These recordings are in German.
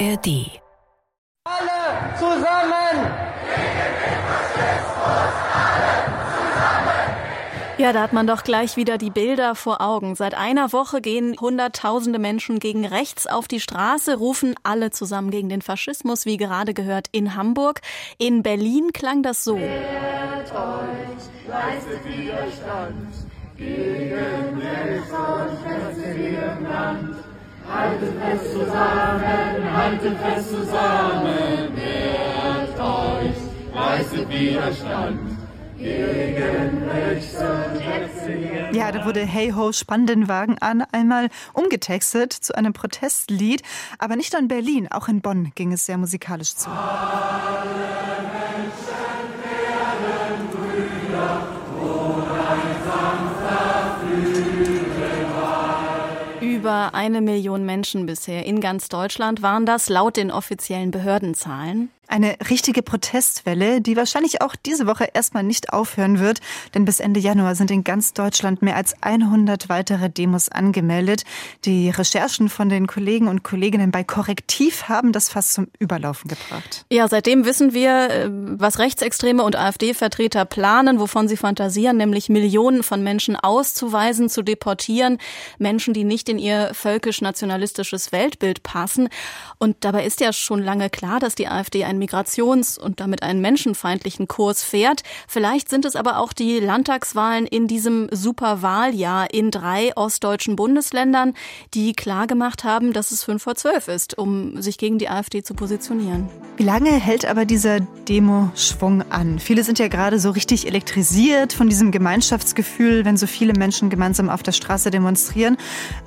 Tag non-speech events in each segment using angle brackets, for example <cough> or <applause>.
ARD. Alle zusammen! Ja, da hat man doch gleich wieder die Bilder vor Augen. Seit einer Woche gehen Hunderttausende Menschen gegen rechts auf die Straße, rufen alle zusammen gegen den Faschismus, wie gerade gehört in Hamburg. In Berlin klang das so. Wehrt euch, leistet Widerstand gegen Recht und im Land. Haltet fest zusammen, haltet fest zusammen, wehrt euch, leistet Widerstand. Ja, da wurde Hey Ho, spann den Wagen an, einmal umgetextet zu einem Protestlied. Aber nicht nur in Berlin, auch in Bonn ging es sehr musikalisch zu. Eine Million Menschen bisher in ganz Deutschland waren das laut den offiziellen Behördenzahlen. Eine richtige Protestwelle, die wahrscheinlich auch diese Woche erstmal nicht aufhören wird, denn bis Ende Januar sind in ganz Deutschland mehr als 100 weitere Demos angemeldet. Die Recherchen von den Kollegen und Kolleginnen bei Korrektiv haben das fast zum Überlaufen gebracht. Ja, seitdem wissen wir, äh, was Rechtsextreme und AfD-Vertreter planen, wovon sie fantasieren, nämlich Millionen von Menschen auszuweisen, zu deportieren, Menschen, die nicht in ihr völkisch-nationalistisches Weltbild passen. Und dabei ist ja schon lange klar, dass die AfD ein Migrations- und damit einen menschenfeindlichen Kurs fährt. Vielleicht sind es aber auch die Landtagswahlen in diesem Superwahljahr in drei ostdeutschen Bundesländern, die klargemacht haben, dass es fünf vor zwölf ist, um sich gegen die AfD zu positionieren. Wie lange hält aber dieser Demo-Schwung an? Viele sind ja gerade so richtig elektrisiert von diesem Gemeinschaftsgefühl, wenn so viele Menschen gemeinsam auf der Straße demonstrieren.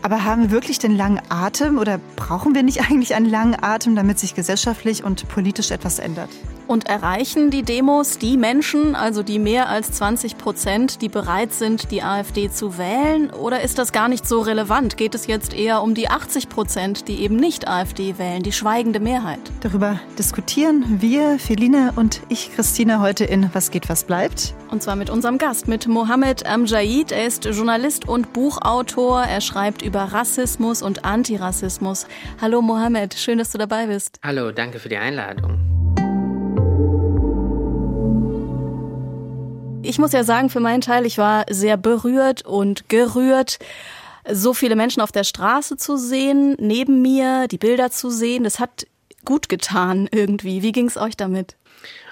Aber haben wir wirklich den langen Atem oder brauchen wir nicht <laughs> eigentlich einen langen Atem, damit sich gesellschaftlich und politisch etwas ändert. Und erreichen die Demos die Menschen, also die mehr als 20 Prozent, die bereit sind, die AfD zu wählen? Oder ist das gar nicht so relevant? Geht es jetzt eher um die 80 Prozent, die eben nicht AfD wählen, die schweigende Mehrheit? Darüber diskutieren wir, Feline und ich, Christine, heute in Was geht, was bleibt. Und zwar mit unserem Gast, mit Mohammed Amjad. Er ist Journalist und Buchautor. Er schreibt über Rassismus und Antirassismus. Hallo Mohammed, schön, dass du dabei bist. Hallo, danke für die Einladung. Ich muss ja sagen, für meinen Teil, ich war sehr berührt und gerührt, so viele Menschen auf der Straße zu sehen, neben mir, die Bilder zu sehen. Das hat gut getan irgendwie. Wie ging es euch damit?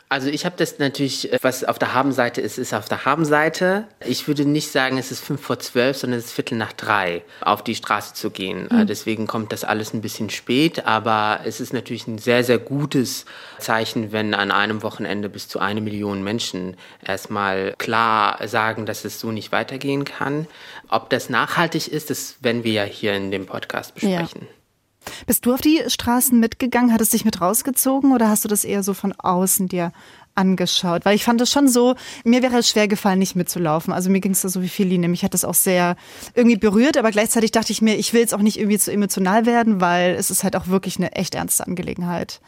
Also ich habe das natürlich, äh, was auf der Habenseite ist, ist auf der Habenseite. Ich würde nicht sagen, es ist fünf vor zwölf, sondern es ist Viertel nach drei, auf die Straße zu gehen. Mhm. Deswegen kommt das alles ein bisschen spät, aber es ist natürlich ein sehr, sehr gutes Zeichen, wenn an einem Wochenende bis zu eine Million Menschen erstmal klar sagen, dass es so nicht weitergehen kann. Ob das nachhaltig ist, das werden wir ja hier in dem Podcast besprechen. Ja. Bist du auf die Straßen mitgegangen? Hattest dich mit rausgezogen oder hast du das eher so von außen dir angeschaut? Weil ich fand es schon so, mir wäre es schwer gefallen, nicht mitzulaufen. Also mir ging es da so wie Feline. Mich hat das auch sehr irgendwie berührt, aber gleichzeitig dachte ich mir, ich will jetzt auch nicht irgendwie zu emotional werden, weil es ist halt auch wirklich eine echt ernste Angelegenheit.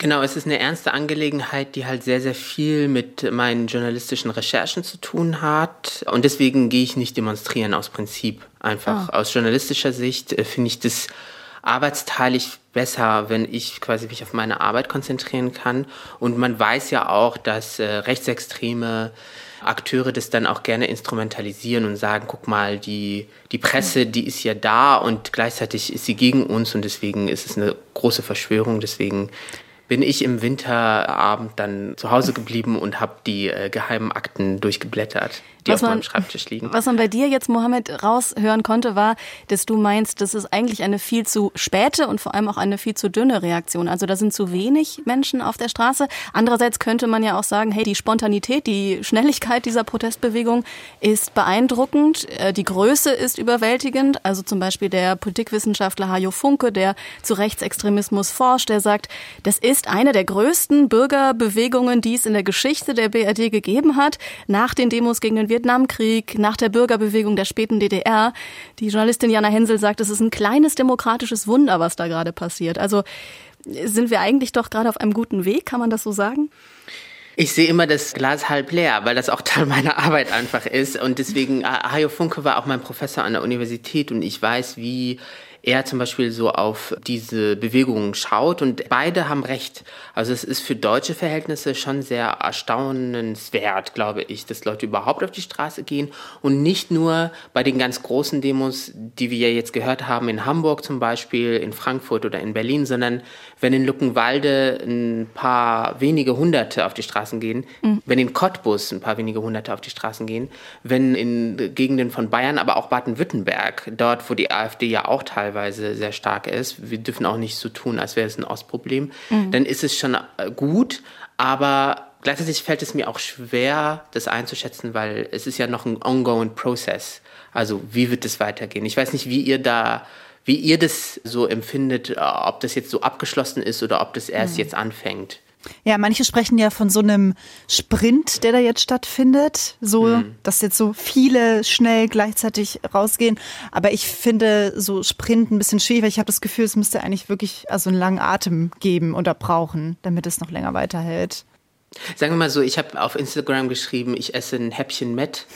Genau, es ist eine ernste Angelegenheit, die halt sehr, sehr viel mit meinen journalistischen Recherchen zu tun hat. Und deswegen gehe ich nicht demonstrieren aus Prinzip. Einfach oh. aus journalistischer Sicht äh, finde ich das arbeitsteilig besser, wenn ich quasi mich auf meine Arbeit konzentrieren kann. Und man weiß ja auch, dass äh, rechtsextreme Akteure das dann auch gerne instrumentalisieren und sagen, guck mal, die, die Presse, die ist ja da und gleichzeitig ist sie gegen uns und deswegen ist es eine große Verschwörung. Deswegen bin ich im Winterabend dann zu Hause geblieben und habe die äh, geheimen Akten durchgeblättert die was auf man, meinem Schreibtisch liegen. Was man bei dir jetzt, Mohammed, raushören konnte, war, dass du meinst, das ist eigentlich eine viel zu späte und vor allem auch eine viel zu dünne Reaktion. Also da sind zu wenig Menschen auf der Straße. Andererseits könnte man ja auch sagen, hey, die Spontanität, die Schnelligkeit dieser Protestbewegung ist beeindruckend. Äh, die Größe ist überwältigend. Also zum Beispiel der Politikwissenschaftler Hajo Funke, der zu Rechtsextremismus forscht, der sagt, das ist eine der größten Bürgerbewegungen, die es in der Geschichte der BRD gegeben hat. Nach den Demos gegen den Vietnamkrieg, nach der Bürgerbewegung der späten DDR. Die Journalistin Jana Hensel sagt, es ist ein kleines demokratisches Wunder, was da gerade passiert. Also sind wir eigentlich doch gerade auf einem guten Weg, kann man das so sagen? Ich sehe immer das Glas halb leer, weil das auch Teil meiner Arbeit einfach ist. Und deswegen, Hajo Funke war auch mein Professor an der Universität und ich weiß, wie er zum Beispiel so auf diese Bewegungen schaut und beide haben recht. Also es ist für deutsche Verhältnisse schon sehr erstaunenswert, glaube ich, dass Leute überhaupt auf die Straße gehen und nicht nur bei den ganz großen Demos, die wir ja jetzt gehört haben, in Hamburg zum Beispiel, in Frankfurt oder in Berlin, sondern wenn in Luckenwalde ein paar wenige Hunderte auf die Straßen gehen, mhm. wenn in Cottbus ein paar wenige Hunderte auf die Straßen gehen, wenn in Gegenden von Bayern, aber auch Baden-Württemberg, dort, wo die AfD ja auch teilweise sehr stark ist, wir dürfen auch nicht so tun, als wäre es ein Ostproblem, mhm. dann ist es schon äh, gut, aber gleichzeitig fällt es mir auch schwer, das einzuschätzen, weil es ist ja noch ein ongoing Process. Also wie wird es weitergehen? Ich weiß nicht, wie ihr da wie ihr das so empfindet, ob das jetzt so abgeschlossen ist oder ob das erst mhm. jetzt anfängt. Ja, manche sprechen ja von so einem Sprint, der da jetzt stattfindet, so, mhm. dass jetzt so viele schnell gleichzeitig rausgehen. Aber ich finde so Sprint ein bisschen schwierig, weil ich habe das Gefühl, es müsste eigentlich wirklich also einen langen Atem geben oder brauchen, damit es noch länger weiterhält. Sagen wir mal so, ich habe auf Instagram geschrieben, ich esse ein Häppchen mit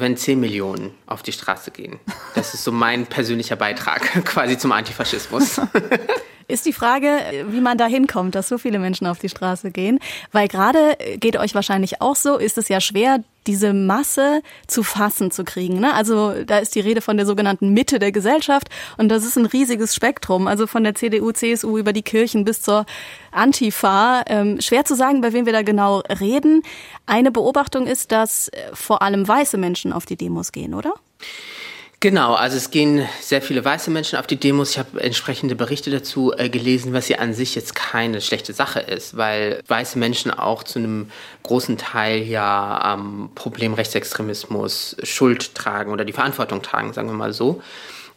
wenn 10 Millionen auf die Straße gehen. Das ist so mein persönlicher Beitrag <laughs> quasi zum Antifaschismus. <laughs> Ist die Frage, wie man da hinkommt, dass so viele Menschen auf die Straße gehen. Weil gerade geht euch wahrscheinlich auch so, ist es ja schwer, diese Masse zu fassen zu kriegen. Ne? Also da ist die Rede von der sogenannten Mitte der Gesellschaft und das ist ein riesiges Spektrum. Also von der CDU, CSU über die Kirchen bis zur Antifa. Ähm, schwer zu sagen, bei wem wir da genau reden. Eine Beobachtung ist, dass äh, vor allem weiße Menschen auf die Demos gehen, oder? Genau, also es gehen sehr viele weiße Menschen auf die Demos. Ich habe entsprechende Berichte dazu äh, gelesen, was ja an sich jetzt keine schlechte Sache ist, weil weiße Menschen auch zu einem großen Teil ja am Problem Rechtsextremismus Schuld tragen oder die Verantwortung tragen, sagen wir mal so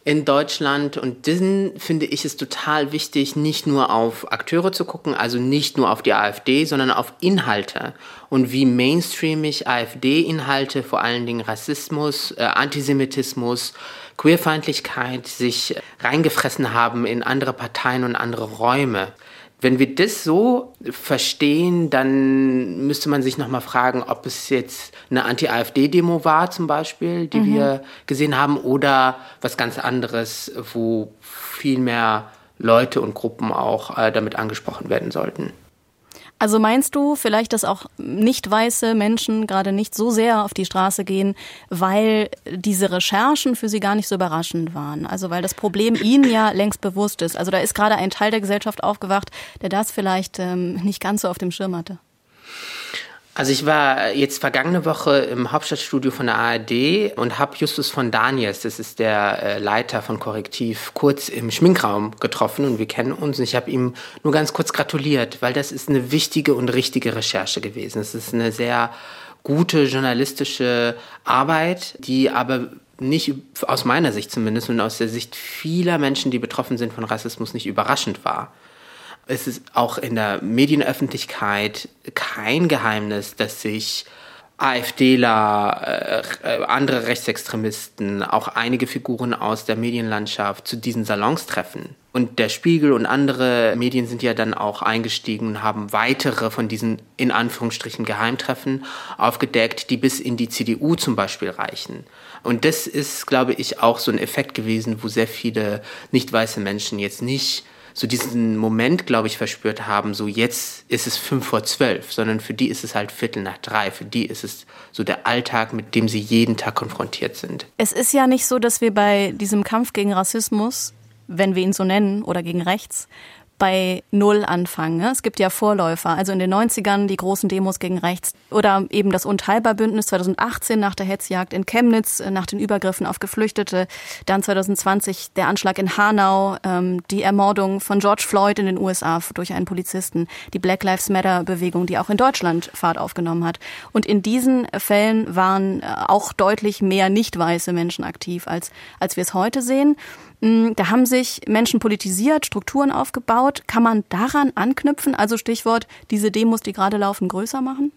in Deutschland. Und diesen finde ich es total wichtig, nicht nur auf Akteure zu gucken, also nicht nur auf die AfD, sondern auf Inhalte und wie mainstreamig AfD-Inhalte, vor allen Dingen Rassismus, äh, Antisemitismus, Queerfeindlichkeit sich reingefressen haben in andere Parteien und andere Räume. Wenn wir das so verstehen, dann müsste man sich nochmal fragen, ob es jetzt eine Anti-AfD-Demo war zum Beispiel, die mhm. wir gesehen haben, oder was ganz anderes, wo viel mehr Leute und Gruppen auch äh, damit angesprochen werden sollten. Also meinst du vielleicht, dass auch nicht weiße Menschen gerade nicht so sehr auf die Straße gehen, weil diese Recherchen für sie gar nicht so überraschend waren? Also weil das Problem ihnen ja längst bewusst ist. Also da ist gerade ein Teil der Gesellschaft aufgewacht, der das vielleicht ähm, nicht ganz so auf dem Schirm hatte. Also ich war jetzt vergangene Woche im Hauptstadtstudio von der ARD und habe Justus von Daniels, das ist der äh, Leiter von Korrektiv, kurz im Schminkraum getroffen und wir kennen uns. Und ich habe ihm nur ganz kurz gratuliert, weil das ist eine wichtige und richtige Recherche gewesen. Es ist eine sehr gute journalistische Arbeit, die aber nicht aus meiner Sicht zumindest und aus der Sicht vieler Menschen, die betroffen sind von Rassismus, nicht überraschend war es ist auch in der Medienöffentlichkeit kein Geheimnis, dass sich AfDler, äh, äh, andere Rechtsextremisten, auch einige Figuren aus der Medienlandschaft zu diesen Salons treffen. Und der Spiegel und andere Medien sind ja dann auch eingestiegen und haben weitere von diesen in Anführungsstrichen Geheimtreffen aufgedeckt, die bis in die CDU zum Beispiel reichen. Und das ist, glaube ich, auch so ein Effekt gewesen, wo sehr viele nicht weiße Menschen jetzt nicht so diesen Moment, glaube ich, verspürt haben, so jetzt ist es fünf vor zwölf, sondern für die ist es halt Viertel nach drei. Für die ist es so der Alltag, mit dem sie jeden Tag konfrontiert sind. Es ist ja nicht so, dass wir bei diesem Kampf gegen Rassismus, wenn wir ihn so nennen, oder gegen rechts, bei Null anfangen. Ne? Es gibt ja Vorläufer, also in den 90ern die großen Demos gegen rechts oder eben das Unteilbar-Bündnis 2018 nach der Hetzjagd in Chemnitz, äh, nach den Übergriffen auf Geflüchtete, dann 2020 der Anschlag in Hanau, ähm, die Ermordung von George Floyd in den USA durch einen Polizisten, die Black Lives Matter-Bewegung, die auch in Deutschland Fahrt aufgenommen hat. Und in diesen Fällen waren äh, auch deutlich mehr nicht weiße Menschen aktiv, als, als wir es heute sehen. Mm, da haben sich Menschen politisiert, Strukturen aufgebaut. Kann man daran anknüpfen? Also Stichwort, diese Demos, die gerade laufen, größer machen?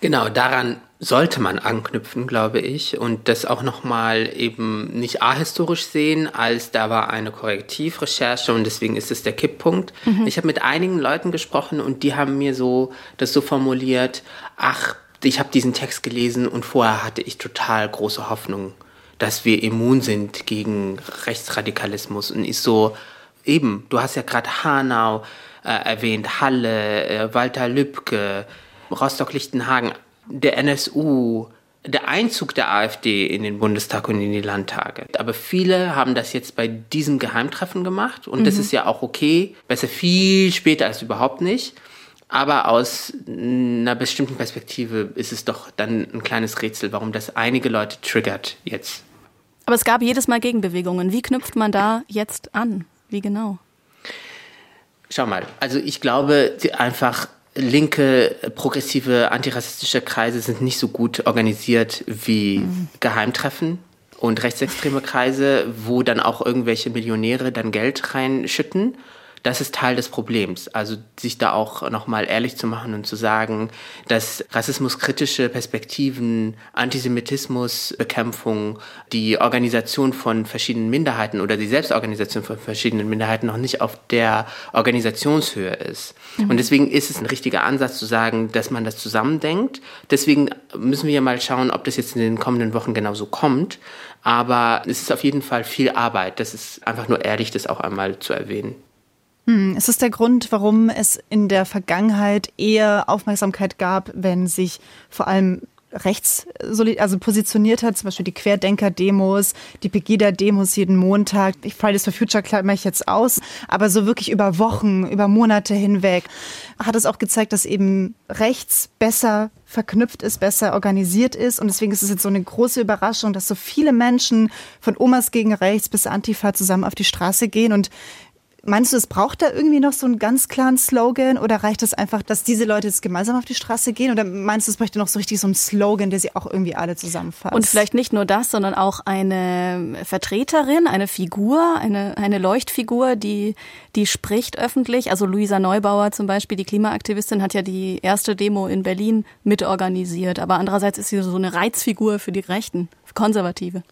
Genau, daran sollte man anknüpfen, glaube ich, und das auch nochmal eben nicht ahistorisch sehen, als da war eine Korrektivrecherche und deswegen ist es der Kipppunkt. Mhm. Ich habe mit einigen Leuten gesprochen und die haben mir so das so formuliert, ach, ich habe diesen Text gelesen und vorher hatte ich total große Hoffnung dass wir immun sind gegen Rechtsradikalismus und ist so, eben, du hast ja gerade Hanau äh, erwähnt, Halle, äh, Walter Lübcke, Rostock-Lichtenhagen, der NSU, der Einzug der AfD in den Bundestag und in die Landtage. Aber viele haben das jetzt bei diesem Geheimtreffen gemacht und mhm. das ist ja auch okay. Besser viel später als überhaupt nicht. Aber aus einer bestimmten Perspektive ist es doch dann ein kleines Rätsel, warum das einige Leute triggert jetzt. Aber es gab jedes Mal Gegenbewegungen. Wie knüpft man da jetzt an? Wie genau? Schau mal, also ich glaube einfach linke, progressive, antirassistische Kreise sind nicht so gut organisiert wie mhm. Geheimtreffen und rechtsextreme Kreise, wo dann auch irgendwelche Millionäre dann Geld reinschütten das ist Teil des Problems. Also sich da auch nochmal ehrlich zu machen und zu sagen, dass rassismuskritische Perspektiven, Antisemitismusbekämpfung, die Organisation von verschiedenen Minderheiten oder die Selbstorganisation von verschiedenen Minderheiten noch nicht auf der Organisationshöhe ist. Mhm. Und deswegen ist es ein richtiger Ansatz zu sagen, dass man das zusammendenkt. Deswegen müssen wir ja mal schauen, ob das jetzt in den kommenden Wochen genauso kommt. Aber es ist auf jeden Fall viel Arbeit. Das ist einfach nur ehrlich, das auch einmal zu erwähnen. Hm, ist es der Grund, warum es in der Vergangenheit eher Aufmerksamkeit gab, wenn sich vor allem rechts also positioniert hat, zum Beispiel die Querdenker-Demos, die Pegida-Demos jeden Montag. Fridays for Future klammer ich jetzt aus, aber so wirklich über Wochen, über Monate hinweg hat es auch gezeigt, dass eben rechts besser verknüpft ist, besser organisiert ist. Und deswegen ist es jetzt so eine große Überraschung, dass so viele Menschen von Omas gegen rechts bis Antifa zusammen auf die Straße gehen. Und Meinst du, es braucht da irgendwie noch so einen ganz klaren Slogan oder reicht es einfach, dass diese Leute jetzt gemeinsam auf die Straße gehen? Oder meinst du, es bräuchte noch so richtig so einen Slogan, der sie auch irgendwie alle zusammenfasst? Und vielleicht nicht nur das, sondern auch eine Vertreterin, eine Figur, eine, eine Leuchtfigur, die, die spricht öffentlich. Also Luisa Neubauer zum Beispiel, die Klimaaktivistin, hat ja die erste Demo in Berlin mitorganisiert. Aber andererseits ist sie so eine Reizfigur für die Rechten, für Konservative.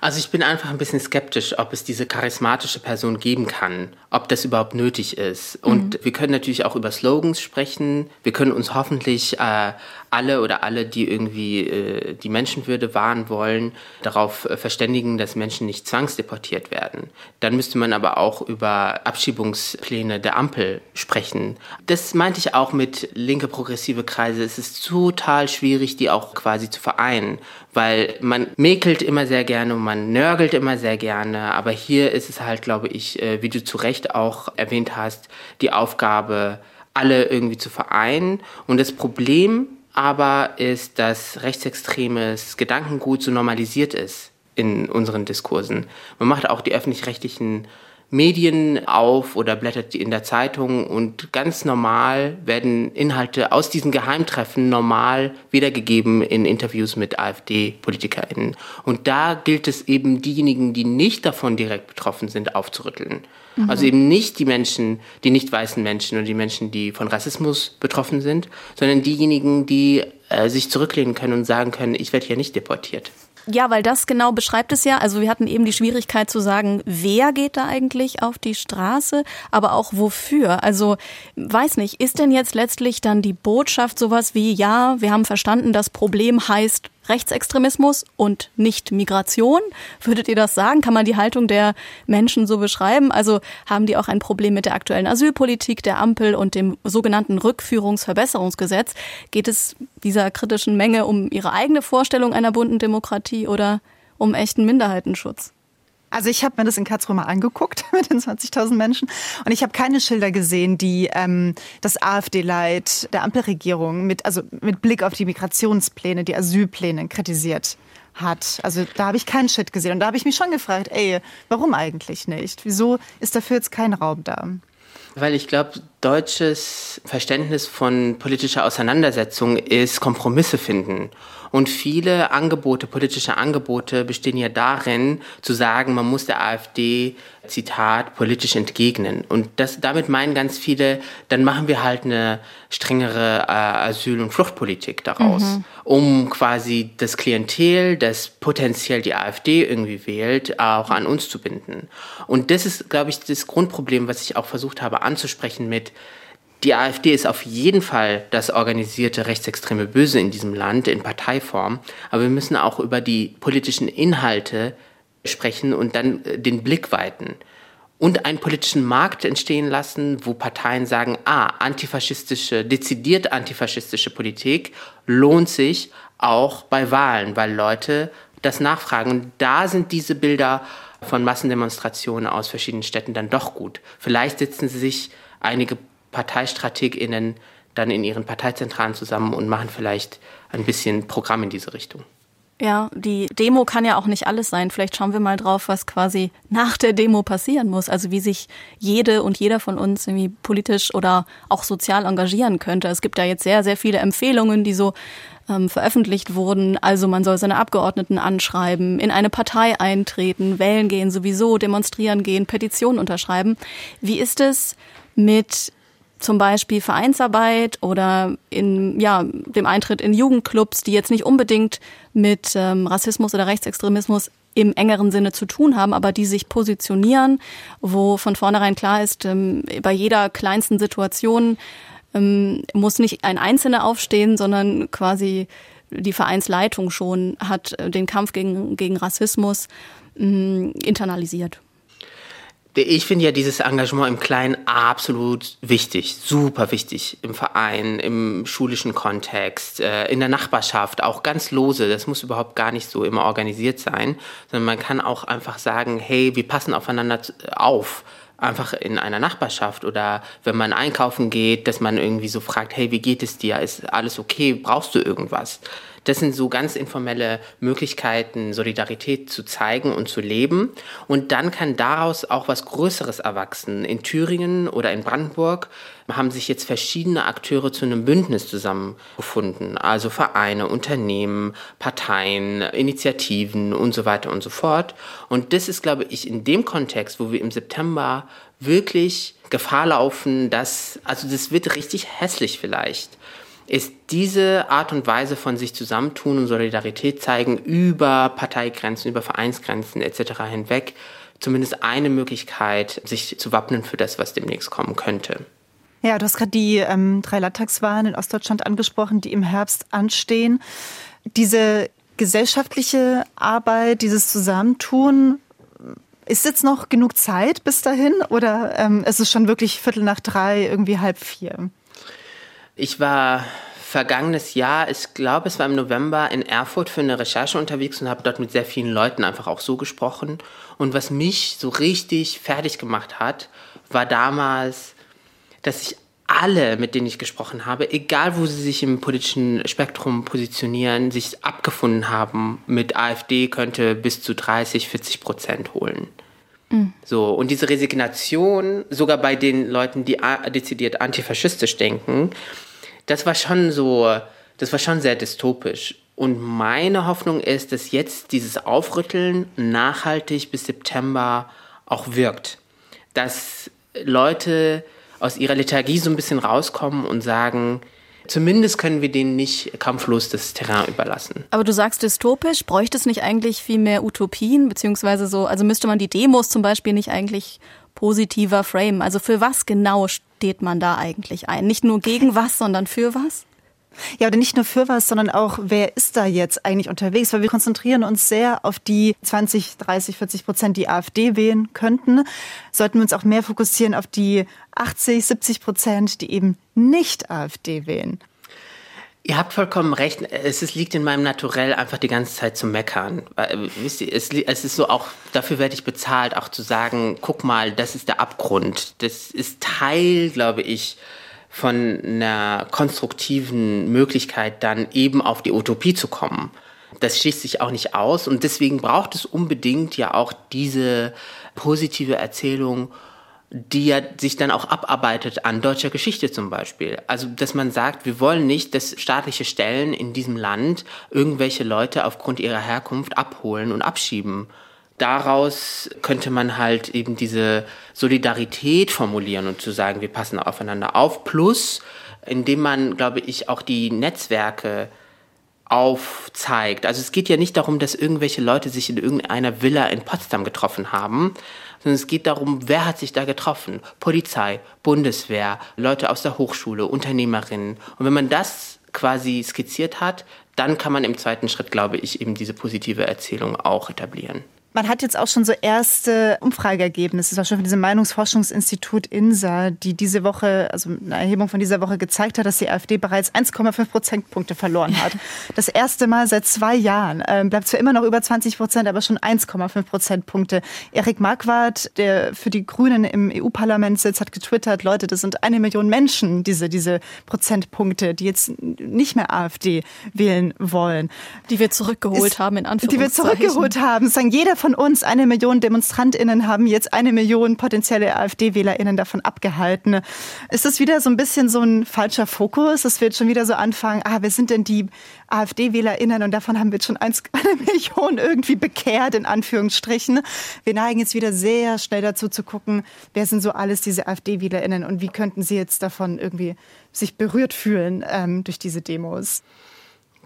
Also ich bin einfach ein bisschen skeptisch, ob es diese charismatische Person geben kann, ob das überhaupt nötig ist. Und mhm. wir können natürlich auch über Slogans sprechen. Wir können uns hoffentlich äh, alle oder alle, die irgendwie äh, die Menschenwürde wahren wollen, darauf äh, verständigen, dass Menschen nicht zwangsdeportiert werden. Dann müsste man aber auch über Abschiebungspläne der Ampel sprechen. Das meinte ich auch mit linke progressive Kreise. Es ist total schwierig, die auch quasi zu vereinen, weil man mäkelt immer sehr gerne und man nörgelt immer sehr gerne. Aber hier ist es halt, glaube ich, äh, wie du zu Recht auch erwähnt hast, die Aufgabe, alle irgendwie zu vereinen. Und das Problem aber ist, dass rechtsextremes Gedankengut so normalisiert ist in unseren Diskursen. Man macht auch die öffentlich-rechtlichen Medien auf oder blättert in der Zeitung und ganz normal werden Inhalte aus diesen Geheimtreffen normal wiedergegeben in Interviews mit AfD-PolitikerInnen. Und da gilt es eben, diejenigen, die nicht davon direkt betroffen sind, aufzurütteln. Mhm. Also eben nicht die Menschen, die nicht weißen Menschen und die Menschen, die von Rassismus betroffen sind, sondern diejenigen, die äh, sich zurücklehnen können und sagen können, ich werde hier nicht deportiert. Ja, weil das genau beschreibt es ja. Also wir hatten eben die Schwierigkeit zu sagen, wer geht da eigentlich auf die Straße, aber auch wofür. Also weiß nicht, ist denn jetzt letztlich dann die Botschaft sowas wie, ja, wir haben verstanden, das Problem heißt Rechtsextremismus und nicht Migration. Würdet ihr das sagen? Kann man die Haltung der Menschen so beschreiben? Also haben die auch ein Problem mit der aktuellen Asylpolitik, der Ampel und dem sogenannten Rückführungsverbesserungsgesetz? Geht es dieser kritischen Menge um ihre eigene Vorstellung einer bunten Demokratie oder um echten Minderheitenschutz? Also ich habe mir das in Karlsruhe mal angeguckt <laughs> mit den 20.000 Menschen und ich habe keine Schilder gesehen, die ähm, das AfD-Leid der Ampelregierung mit also mit Blick auf die Migrationspläne, die Asylpläne kritisiert hat. Also da habe ich keinen Shit gesehen und da habe ich mich schon gefragt, ey, warum eigentlich nicht? Wieso ist dafür jetzt kein Raum da? Weil ich glaube, deutsches Verständnis von politischer Auseinandersetzung ist Kompromisse finden. Und viele Angebote, politische Angebote bestehen ja darin, zu sagen, man muss der AfD, Zitat, politisch entgegnen. Und das, damit meinen ganz viele, dann machen wir halt eine strengere äh, Asyl- und Fluchtpolitik daraus, mhm. um quasi das Klientel, das potenziell die AfD irgendwie wählt, auch an uns zu binden. Und das ist, glaube ich, das Grundproblem, was ich auch versucht habe anzusprechen mit, Die AfD ist auf jeden Fall das organisierte rechtsextreme Böse in diesem Land in Parteiform, aber wir müssen auch über die politischen Inhalte sprechen und dann äh, den Blick weiten und einen politischen Markt entstehen lassen, wo Parteien sagen, ah, antifaschistische, dezidiert antifaschistische Politik lohnt sich auch bei Wahlen, weil Leute das nachfragen. Und da sind diese Bilder von Massendemonstrationen aus verschiedenen Städten dann doch gut. Vielleicht setzen sie sich einige ParteistrategInnen dann in ihren Parteizentralen zusammen und machen vielleicht ein bisschen Programm in diese Richtung. Ja, die Demo kann ja auch nicht alles sein. Vielleicht schauen wir mal drauf, was quasi nach der Demo passieren muss. Also wie sich jede und jeder von uns irgendwie politisch oder auch sozial engagieren könnte. Es gibt da jetzt sehr, sehr viele Empfehlungen, die so ähm, veröffentlicht wurden. Also man soll seine Abgeordneten anschreiben, in eine Partei eintreten, wählen gehen sowieso, demonstrieren gehen, Petitionen unterschreiben. Wie ist es mit zum Beispiel Vereinsarbeit oder in ja dem Eintritt in Jugendclubs, die jetzt nicht unbedingt mit ähm, Rassismus oder Rechtsextremismus im engeren Sinne zu tun haben, aber die sich positionieren, wo von vornherein klar ist, ähm, bei jeder kleinsten Situation ähm, muss nicht ein Einzelner aufstehen, sondern quasi die Vereinsleitung schon hat äh, den Kampf gegen, gegen Rassismus ähm, internalisiert. Ich finde ja dieses Engagement im Kleinen absolut wichtig, super wichtig im Verein, im schulischen Kontext, äh, in der Nachbarschaft, auch ganz lose. Das muss überhaupt gar nicht so immer organisiert sein, sondern man kann auch einfach sagen, hey, wir passen aufeinander auf einfach in einer Nachbarschaft oder wenn man einkaufen geht, dass man irgendwie so fragt, hey, wie geht es dir? Ist alles okay? Brauchst du irgendwas? Das sind so ganz informelle Möglichkeiten, Solidarität zu zeigen und zu leben. Und dann kann daraus auch was Größeres erwachsen. In Thüringen oder in Brandenburg haben sich jetzt verschiedene Akteure zu einem Bündnis zusammengefunden. Also Vereine, Unternehmen, Parteien, Initiativen und so weiter und so fort. Und das ist, glaube ich, in dem Kontext, wo wir im September wirklich Gefahr laufen, dass, also das wird richtig hässlich vielleicht ist diese Art und Weise von sich zusammentun und Solidarität zeigen über Parteigrenzen, über Vereinsgrenzen etc. hinweg zumindest eine Möglichkeit, sich zu wappnen für das, was demnächst kommen könnte. Ja, du hast gerade die ähm, drei Landtagswahlen in Ostdeutschland angesprochen, die im Herbst anstehen. Diese gesellschaftliche Arbeit, dieses Zusammentun, ist jetzt noch genug Zeit bis dahin oder ähm, ist es schon wirklich Viertel nach drei, irgendwie halb vier? Ich war vergangenes Jahr, ich glaube, es war im November in Erfurt für eine Recherche unterwegs und habe dort mit sehr vielen Leuten einfach auch so gesprochen. Und was mich so richtig fertig gemacht hat, war damals, dass ich alle, mit denen ich gesprochen habe, egal wo sie sich im politischen Spektrum positionieren, sich abgefunden haben mit AfD könnte bis zu 30, 40 Prozent holen. Mhm. So, und diese Resignation, sogar bei den Leuten, die dezidiert antifaschistisch denken, das war schon so, das war schon sehr dystopisch. Und meine Hoffnung ist, dass jetzt dieses Aufrütteln nachhaltig bis September auch wirkt. Dass Leute aus ihrer Lethargie so ein bisschen rauskommen und sagen, Zumindest können wir denen nicht kampflos das Terrain überlassen. Aber du sagst dystopisch, bräuchte es nicht eigentlich viel mehr Utopien, beziehungsweise so, also müsste man die Demos zum Beispiel nicht eigentlich positiver frame? Also für was genau steht man da eigentlich ein? Nicht nur gegen was, sondern für was? Ja, oder nicht nur für was, sondern auch, wer ist da jetzt eigentlich unterwegs? Weil wir konzentrieren uns sehr auf die 20, 30, 40 Prozent, die AfD wählen könnten. Sollten wir uns auch mehr fokussieren auf die 80, 70 Prozent, die eben nicht AfD wählen. Ihr habt vollkommen recht. Es ist, liegt in meinem Naturell einfach die ganze Zeit zu meckern. Wisst ihr, es, es ist so auch, dafür werde ich bezahlt, auch zu sagen, guck mal, das ist der Abgrund. Das ist Teil, glaube ich, von einer konstruktiven Möglichkeit, dann eben auf die Utopie zu kommen. Das schließt sich auch nicht aus und deswegen braucht es unbedingt ja auch diese positive Erzählung die ja sich dann auch abarbeitet an deutscher Geschichte zum Beispiel. Also, dass man sagt, wir wollen nicht, dass staatliche Stellen in diesem Land irgendwelche Leute aufgrund ihrer Herkunft abholen und abschieben. Daraus könnte man halt eben diese Solidarität formulieren und zu sagen, wir passen aufeinander auf. Plus, indem man, glaube ich, auch die Netzwerke aufzeigt. Also es geht ja nicht darum, dass irgendwelche Leute sich in irgendeiner Villa in Potsdam getroffen haben, sondern es geht darum, wer hat sich da getroffen? Polizei, Bundeswehr, Leute aus der Hochschule, Unternehmerinnen. Und wenn man das quasi skizziert hat, dann kann man im zweiten Schritt, glaube ich, eben diese positive Erzählung auch etablieren. Man hat jetzt auch schon so erste Umfrageergebnisse, zum Beispiel von diesem Meinungsforschungsinstitut INSA, die diese Woche, also eine Erhebung von dieser Woche gezeigt hat, dass die AfD bereits 1,5 Prozentpunkte verloren hat. <laughs> Das erste Mal seit zwei Jahren. Ähm, bleibt zwar immer noch über 20 Prozent, aber schon 1,5 Prozentpunkte. Erik Marquardt, der für die Grünen im EU-Parlament sitzt, hat getwittert, Leute, das sind eine Million Menschen, diese, diese Prozentpunkte, die jetzt nicht mehr AfD wählen wollen. Die wir zurückgeholt Ist, haben, in Anführungszeichen. Die wir zurückgeholt haben. Sagen, jeder von uns, eine Million DemonstrantInnen haben jetzt eine Million potenzielle AfD-WählerInnen davon abgehalten. Ist das wieder so ein bisschen so ein falscher Fokus? Das wird schon wieder so anfangen, ah, wer sind denn die AfD-WählerInnen und davon haben wir schon <laughs> eine Million irgendwie bekehrt, in Anführungsstrichen. Wir neigen jetzt wieder sehr schnell dazu zu gucken, wer sind so alles diese AfD-WählerInnen und wie könnten sie jetzt davon irgendwie sich berührt fühlen ähm, durch diese Demos.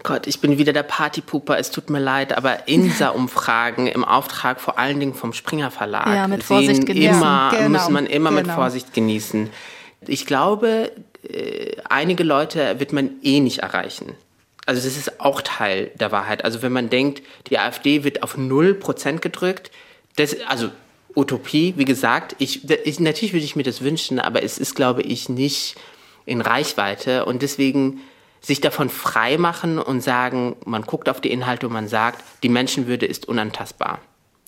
Gott, ich bin wieder der Partypooper, es tut mir leid, aber INSA-Umfragen <laughs> im Auftrag vor allen Dingen vom Springer Verlag ja, mit Vorsicht genießen. Immer, genau. muss man immer genau. mit Vorsicht genießen. Ich glaube, äh, einige Leute wird man eh nicht erreichen. Also das ist auch Teil der Wahrheit. Also wenn man denkt, die AfD wird auf 0% gedrückt, das, also Utopie, wie gesagt, ich, ich, natürlich würde ich mir das wünschen, aber es ist, glaube ich, nicht in Reichweite und deswegen sich davon frei machen und sagen, man guckt auf die Inhalte und man sagt, die Menschenwürde ist unantastbar.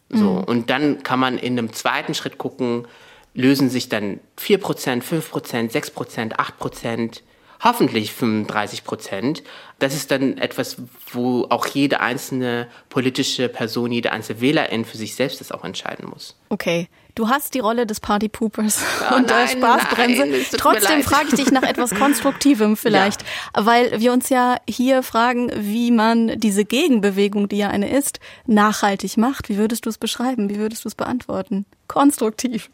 So. Mhm. Und dann kann man in einem zweiten Schritt gucken, lösen sich dann 4%, 5%, 6%, 8%, hoffentlich 35 Prozent. Das ist dann etwas, wo auch jede einzelne politische Person, jede einzelne Wählerin für sich selbst das auch entscheiden muss. Okay. Du hast die Rolle des Partypoopers oh, <laughs> und der Spaßbremse. Nein, Trotzdem frage ich dich nach etwas Konstruktivem <laughs> vielleicht, ja. weil wir uns ja hier fragen, wie man diese Gegenbewegung, die ja eine ist, nachhaltig macht. Wie würdest du es beschreiben? Wie würdest du es beantworten? Konstruktiv.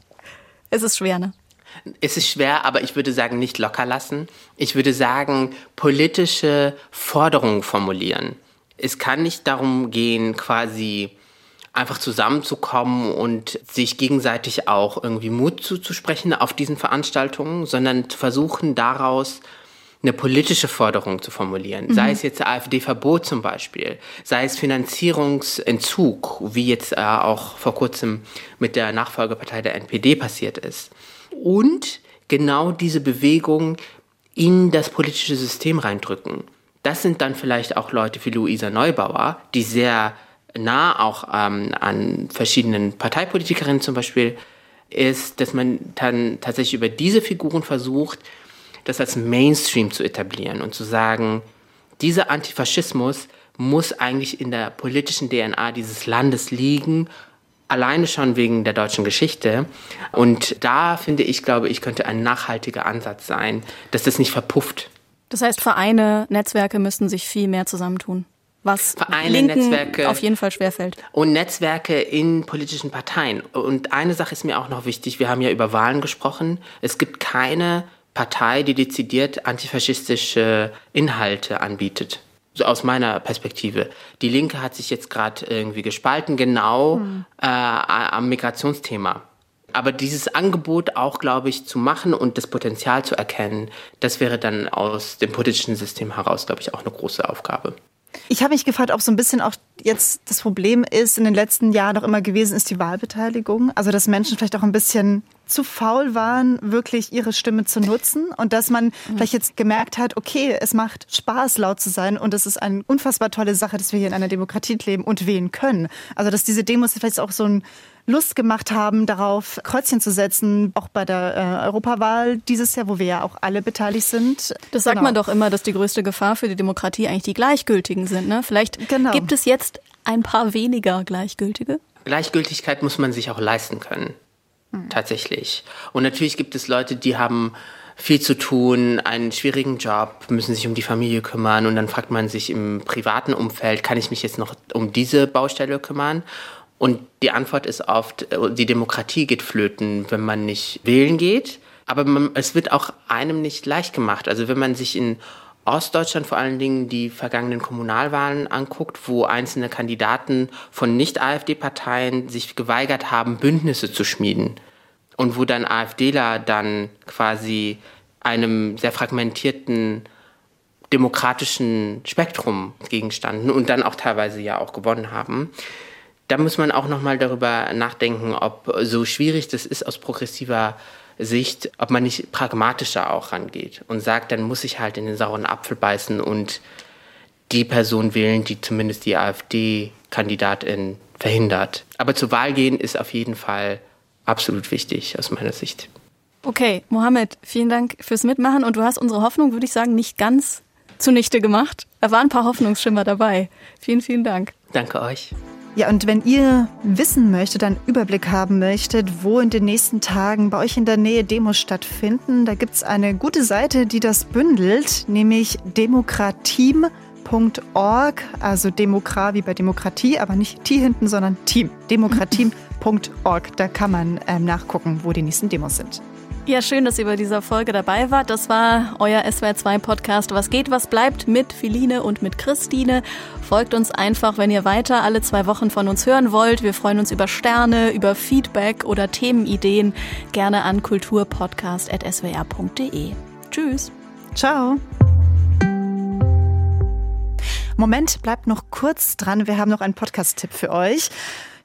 Es ist schwer, ne? Es ist schwer, aber ich würde sagen, nicht locker lassen. Ich würde sagen, politische Forderungen formulieren. Es kann nicht darum gehen, quasi einfach zusammenzukommen und sich gegenseitig auch irgendwie Mut zuzusprechen auf diesen Veranstaltungen, sondern zu versuchen, daraus eine politische Forderung zu formulieren. Mhm. Sei es jetzt AfD-Verbot zum Beispiel, sei es Finanzierungsentzug, wie jetzt äh, auch vor kurzem mit der Nachfolgepartei der NPD passiert ist und genau diese Bewegung in das politische System reindrücken. Das sind dann vielleicht auch Leute wie Luisa Neubauer, die sehr nah auch ähm, an verschiedenen Parteipolitikerinnen zum Beispiel ist, dass man dann tatsächlich über diese Figuren versucht, das als Mainstream zu etablieren und zu sagen, dieser Antifaschismus muss eigentlich in der politischen DNA dieses Landes liegen alleine schon wegen der deutschen Geschichte. Und da finde ich, glaube ich, könnte ein nachhaltiger Ansatz sein, dass das nicht verpufft. Das heißt, Vereine, Netzwerke müssten sich viel mehr zusammentun. Was Vereine, Linken Netzwerke auf jeden Fall schwerfällt. Und Netzwerke in politischen Parteien. Und eine Sache ist mir auch noch wichtig. Wir haben ja über Wahlen gesprochen. Es gibt keine Partei, die dezidiert antifaschistische Inhalte anbietet so aus meiner Perspektive. Die Linke hat sich jetzt gerade irgendwie gespalten, genau mhm. äh, am Migrationsthema. Aber dieses Angebot auch, glaube ich, zu machen und das Potenzial zu erkennen, das wäre dann aus dem politischen System heraus, glaube ich, auch eine große Aufgabe. Ich habe mich gefragt, ob so ein bisschen auch jetzt das Problem ist, in den letzten Jahren noch immer gewesen ist, die Wahlbeteiligung. Also, dass Menschen vielleicht auch ein bisschen zu faul waren, wirklich ihre Stimme zu nutzen und dass man mhm. vielleicht jetzt gemerkt hat, okay, es macht Spaß, laut zu sein und es ist eine unfassbar tolle Sache, dass wir hier in einer Demokratie leben und wählen können. Also, dass diese Demos vielleicht auch so ein Lust gemacht haben, darauf Kreuzchen zu setzen, auch bei der äh, Europawahl dieses Jahr, wo wir ja auch alle beteiligt sind. Das sagt genau. man doch immer, dass die größte Gefahr für die Demokratie eigentlich die Gleichgültigen sind. Ne? Vielleicht genau. gibt es jetzt ein paar weniger Gleichgültige. Gleichgültigkeit muss man sich auch leisten können. Hm. Tatsächlich. Und natürlich gibt es Leute, die haben viel zu tun, einen schwierigen Job, müssen sich um die Familie kümmern und dann fragt man sich im privaten Umfeld, kann ich mich jetzt noch um diese Baustelle kümmern? Und die Antwort ist oft, äh, die Demokratie geht flöten, wenn man nicht wählen geht. Aber man, es wird auch einem nicht leicht gemacht. Also wenn man sich in Ostdeutschland vor allen Dingen die vergangenen Kommunalwahlen anguckt, wo einzelne Kandidaten von Nicht-AfD-Parteien sich geweigert haben, Bündnisse zu schmieden. Und wo dann AfDler dann quasi einem sehr fragmentierten demokratischen Spektrum gegenstanden und dann auch teilweise ja auch gewonnen haben. Da muss man auch nochmal darüber nachdenken, ob so schwierig das ist aus progressiver Sicht, ob man nicht pragmatischer auch rangeht und sagt, dann muss ich halt in den sauren Apfel beißen und die Person wählen, die zumindest die AfD-Kandidatin verhindert. Aber zur Wahl gehen ist auf jeden Fall absolut wichtig aus meiner Sicht. Okay, Mohammed, vielen Dank fürs Mitmachen und du hast unsere Hoffnung, würde ich sagen, nicht ganz zunichte gemacht. Da waren ein paar Hoffnungsschimmer dabei. Vielen, vielen Dank. Danke euch. Ja, und wenn ihr wissen möchtet, einen Überblick haben möchtet, wo in den nächsten Tagen bei euch in der Nähe Demos stattfinden, da gibt's eine gute Seite, die das bündelt, nämlich demokratiem.org, also Demokra wie bei Demokratie, aber nicht T hinten, sondern Team. Demokratiem.org, da kann man ähm, nachgucken, wo die nächsten Demos sind. Ja, schön, dass ihr bei dieser Folge dabei wart. Das war euer SWR2-Podcast Was geht, was bleibt mit Philine und mit Christine. Folgt uns einfach, wenn ihr weiter alle zwei Wochen von uns hören wollt. Wir freuen uns über Sterne, über Feedback oder Themenideen. Gerne an kulturpodcast.swr.de. Tschüss. Ciao. Moment, bleibt noch kurz dran. Wir haben noch einen Podcast-Tipp für euch.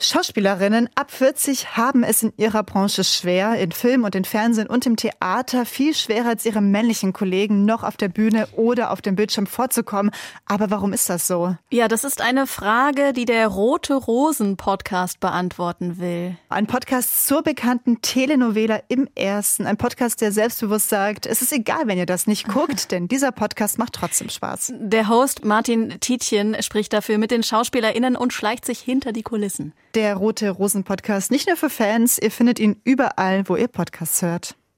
Schauspielerinnen ab 40 haben es in ihrer Branche schwer, in Film und in Fernsehen und im Theater viel schwerer als ihre männlichen Kollegen noch auf der Bühne oder auf dem Bildschirm vorzukommen. Aber warum ist das so? Ja, das ist eine Frage, die der Rote Rosen Podcast beantworten will. Ein Podcast zur bekannten Telenovela im Ersten. Ein Podcast, der selbstbewusst sagt, es ist egal, wenn ihr das nicht guckt, <laughs> denn dieser Podcast macht trotzdem Spaß. Der Host Martin Tietjen spricht dafür mit den SchauspielerInnen und schleicht sich hinter die Kulissen der Rote Rosen Podcast nicht nur für Fans, ihr findet ihn überall, wo ihr Podcasts hört.